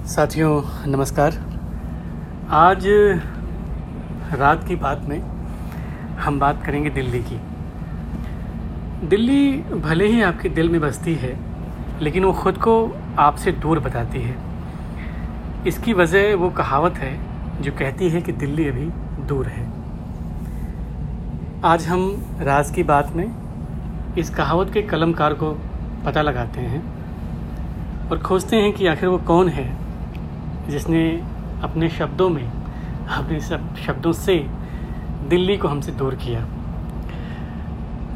साथियों, नमस्कार। आज रात की बात में हम बात करेंगे दिल्ली की। दिल्ली भले ही आपके दिल में बसती है, लेकिन वो ख़ुद को आपसे दूर बताती है। इसकी वजह वो कहावत है जो कहती है कि दिल्ली अभी दूर है। आज हम राज की बात में इस कहावत के कलमकार को पता लगाते हैं और खोजते हैं कि आखिर वो कौन है जिसने अपने शब्दों में, अपने सब शब्दों से दिल्ली को हमसे दूर किया।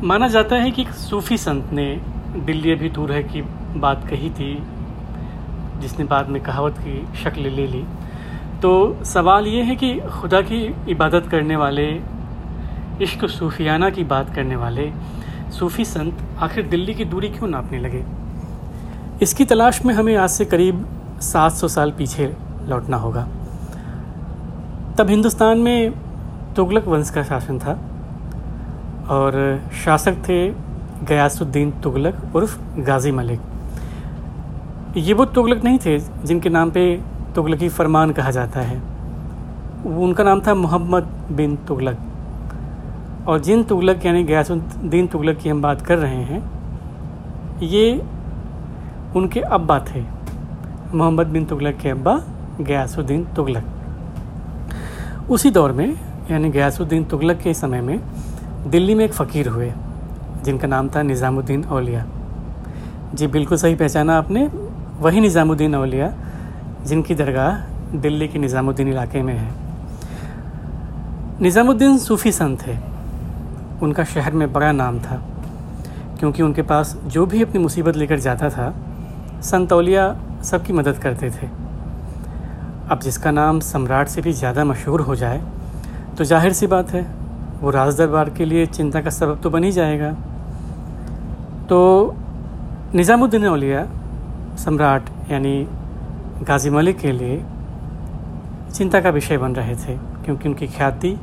माना जाता है कि सूफी संत ने दिल्ली अभी दूर है की बात कही थी, जिसने बाद में कहावत की शक्ल ले ली। तो सवाल ये है कि खुदा की इबादत करने वाले, इश्क सूफियाना की बात करने वाले सूफ़ी संत आखिर दिल्ली की दूरी क्यों नापने लगे? इसकी तलाश में हमें आज से करीब 700 साल पीछे लौटना होगा। तब हिंदुस्तान में तुगलक वंश का शासन था और शासक थे गयासुद्दीन तुगलक उर्फ़ गाजी मलिक। ये वो तुगलक नहीं थे जिनके नाम पे तुगलकी फरमान कहा जाता है। उनका नाम था मोहम्मद बिन तुगलक। और जिन तुगलक यानी गयासुद्दीन तुगलक की हम बात कर रहे हैं, ये उनके अब्बा थे। मोहम्मद बिन तुगलक के अब्बा गयासुद्दीन तुगलक। उसी दौर में, यानी गयासुद्दीन तुगलक के समय में, दिल्ली में एक फ़कीर हुए, जिनका नाम था निज़ामुद्दीन अलिया जी, बिल्कुल सही पहचाना आपने। वही निज़ामुद्दीन अलिया जिनकी दरगाह दिल्ली के निज़ामुद्दीन इलाके में है। निज़ामुद्दीन सूफ़ी संत थे। उनका शहर में बड़ा नाम था, क्योंकि उनके पास जो भी अपनी मुसीबत लेकर जाता था संतौलिया सबकी मदद करते थे। अब जिसका नाम सम्राट से भी ज़्यादा मशहूर हो जाए तो ज़ाहिर सी बात है, वो राज दरबार के लिए चिंता का सबब तो बन ही जाएगा। तो निज़ामुद्दीन औलिया, सम्राट यानी गाजी मलिक के लिए चिंता का विषय बन रहे थे, क्योंकि उनकी ख्याति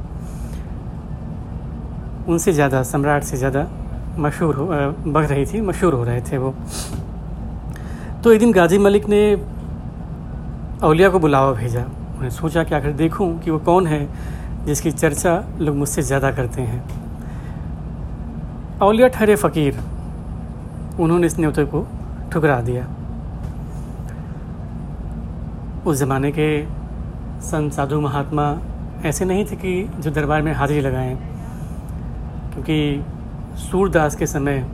उनसे ज़्यादा, सम्राट से ज़्यादा मशहूर हो बढ़ रही थी, मशहूर हो रहे थे वो। तो एक दिन गाजी मलिक ने अलिया को बुलावा भेजा। उन्हें सोचा कि आखिर देखूँ कि वो कौन है जिसकी चर्चा लोग मुझसे ज़्यादा करते हैं। अलिया ठहरे फ़कीर। उन्होंने इस न्योते को ठुकरा दिया। उस ज़माने के संत साधु महात्मा ऐसे नहीं थे कि जो दरबार में हाजिरी लगाएँ, क्योंकि सूरदास के समय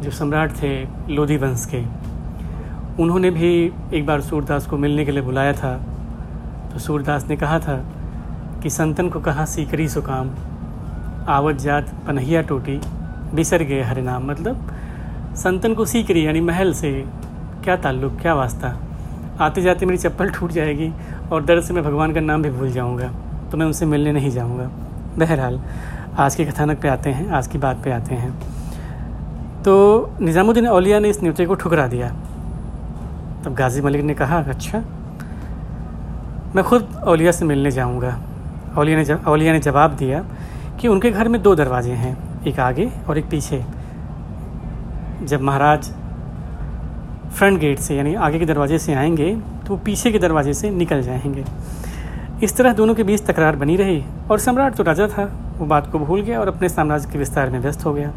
जो सम्राट थे लोधी वंश के, उन्होंने भी एक बार सूरदास को मिलने के लिए बुलाया था। तो सूरदास ने कहा था कि संतन को कहा सीकरी सुकाम, आवत जात पनहिया टोटी, बिसर गए हरे नाम मतलब संतन को सीकरी यानी महल से क्या ताल्लुक़, क्या वास्ता? आते जाते मेरी चप्पल टूट जाएगी और दर्द से मैं भगवान का नाम भी भूल जाऊँगा तो मैं उनसे मिलने नहीं जाऊँगा। बहरहाल, आज के कथानक पे आते हैं, आज की बात पे आते हैं। तो निज़ामुद्दीन अलिया ने इस न्योते को ठुकरा दिया। तब गाजी मलिक ने कहा अच्छा मैं खुद औलिया से मिलने जाऊँगा। औलिया ने औलिया ने जवाब दिया कि उनके घर में दो दरवाजे हैं, एक आगे और एक पीछे। जब महाराज फ्रंट गेट से, यानी आगे के दरवाजे से आएँगे तो वो पीछे के दरवाजे से निकल जाएँगे। इस तरह दोनों के बीच तकरार बनी रही और सम्राट तो राजा था। वो बात को भूल गया और अपने साम्राज्य के विस्तार में व्यस्त हो गया।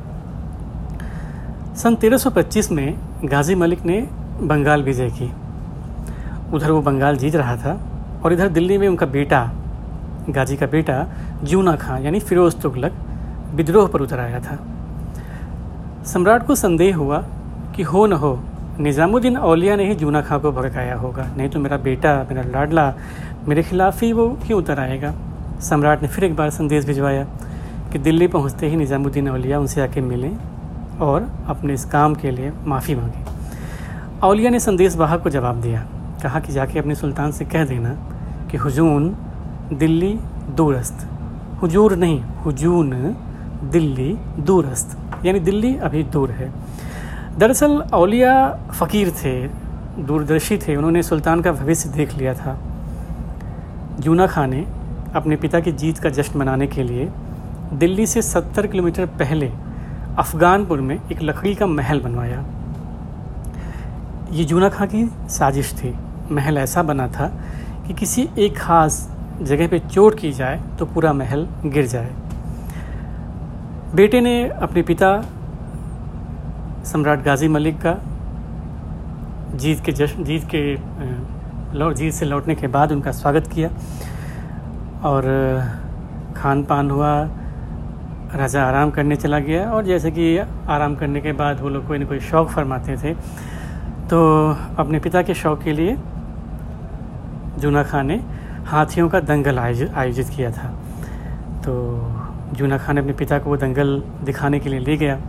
सन 1325 में गाजी मलिक ने बंगाल विजय की। उधर वो बंगाल जीत रहा था और इधर दिल्ली में उनका बेटा, गाजी का बेटा जूना खां, यानी फिरोज तुगलक, विद्रोह पर उतर आया था। सम्राट को संदेह हुआ कि हो न हो, निज़ामुद्दीन औलिया ने ही जूना खां को भड़काया होगा, नहीं तो मेरा बेटा, मेरा लाडला, मेरे खिलाफ ही वो क्यों उतर आएगा? सम्राट ने फिर एक बार संदेश भिजवाया कि दिल्ली पहुँचते ही निज़ामुद्दीन औलिया उनसे आके मिलें। और अपने इस काम के लिए माफ़ी मांगी। अलिया ने संदेश वाहक को जवाब दिया, कहा कि जाके अपने सुल्तान से कह देना कि हुजून दिल्ली दूरस्त हुजूर नहीं, हुजून दिल्ली दूरस्त यानी दिल्ली अभी दूर है। दरअसल अलिया फ़कीर थे, दूरदर्शी थे, उन्होंने सुल्तान का भविष्य देख लिया था। जूना खां ने अपने पिता की जीत का जश्न मनाने के लिए दिल्ली से 70 किलोमीटर पहले अफ़गानपुर में एक लकड़ी का महल बनवाया। ये जूना खां की साजिश थी। महल ऐसा बना था कि किसी एक ख़ास जगह पे चोट की जाए तो पूरा महल गिर जाए। बेटे ने अपने पिता सम्राट गाजी मलिक का जीत के जश्न, जीत के लौट, जीत से लौटने के बाद उनका स्वागत किया और खान पान हुआ राजा आराम करने चला गया और जैसे कि आराम करने के बाद वो लोग कोई ना कोई शौक़ फरमाते थे। तो अपने पिता के शौक़ के लिए जूना खान ने हाथियों का दंगल आयोजित किया था। तो जूना खान अपने पिता को वो दंगल दिखाने के लिए ले गया।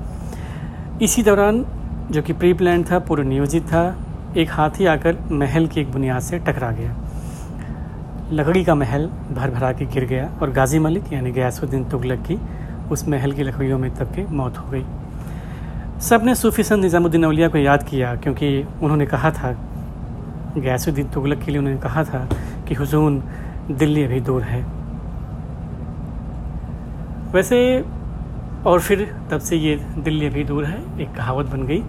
इसी दौरान जो कि प्री प्लान था, पूर्व नियोजित था, एक हाथी आकर महल की एक बुनियाद से टकरा गया। लकड़ी का महल भर भरा के गिर गया और गाजी मलिक यानी गयासुद्दीन तुगलक की उस महल की लकड़ियों में तब के मौत हो गई। सबने सूफी संत निज़ामुद्दीन अलिया को याद किया क्योंकि उन्होंने कहा था गैसुद्दीन तुगलक के लिए उन्होंने कहा था कि हुजून दिल्ली अभी दूर है। वैसे, और फिर तब से ये दिल्ली अभी दूर है, एक कहावत बन गई।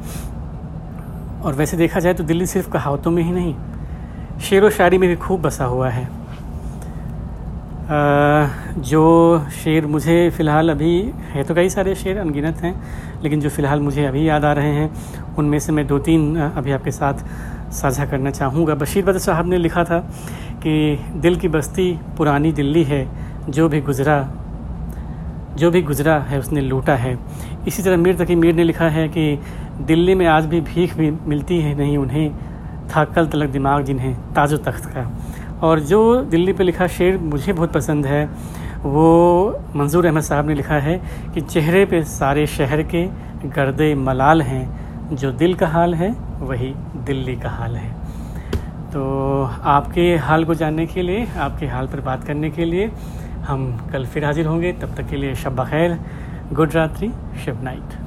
और वैसे देखा जाए तो दिल्ली सिर्फ़ कहावतों में ही नहीं शेर व शायरी में भी खूब बसा हुआ है। जो शेर मुझे फ़िलहाल अभी, है तो कई सारे शेर अनगिनत हैं, लेकिन जो फ़िलहाल मुझे अभी याद आ रहे हैं, उनमें से मैं दो तीन अभी आपके साथ साझा करना चाहूँगा। बशीर बद साहब ने लिखा था कि, दिल की बस्ती पुरानी दिल्ली है, जो भी गुज़रा, जो भी गुज़रा है उसने लूटा है। इसी तरह मीर तकी मीर ने लिखा है कि, दिल्ली में आज भी भीख भी मिलती है नहीं उन्हें, था कल तलक दिमाग जिन्हें, ताजो तख्त का। और जो दिल्ली पे लिखा शेर मुझे बहुत पसंद है वो मंजूर अहमद साहब ने लिखा है कि चेहरे पे सारे शहर के गर्दे मलाल हैं, जो दिल का हाल है, वही दिल्ली का हाल है। तो आपके हाल को जानने के लिए, आपके हाल पर बात करने के लिए हम कल फिर हाजिर होंगे। तब तक के लिए शब खैर। गुड रात्रि शिव नाइट।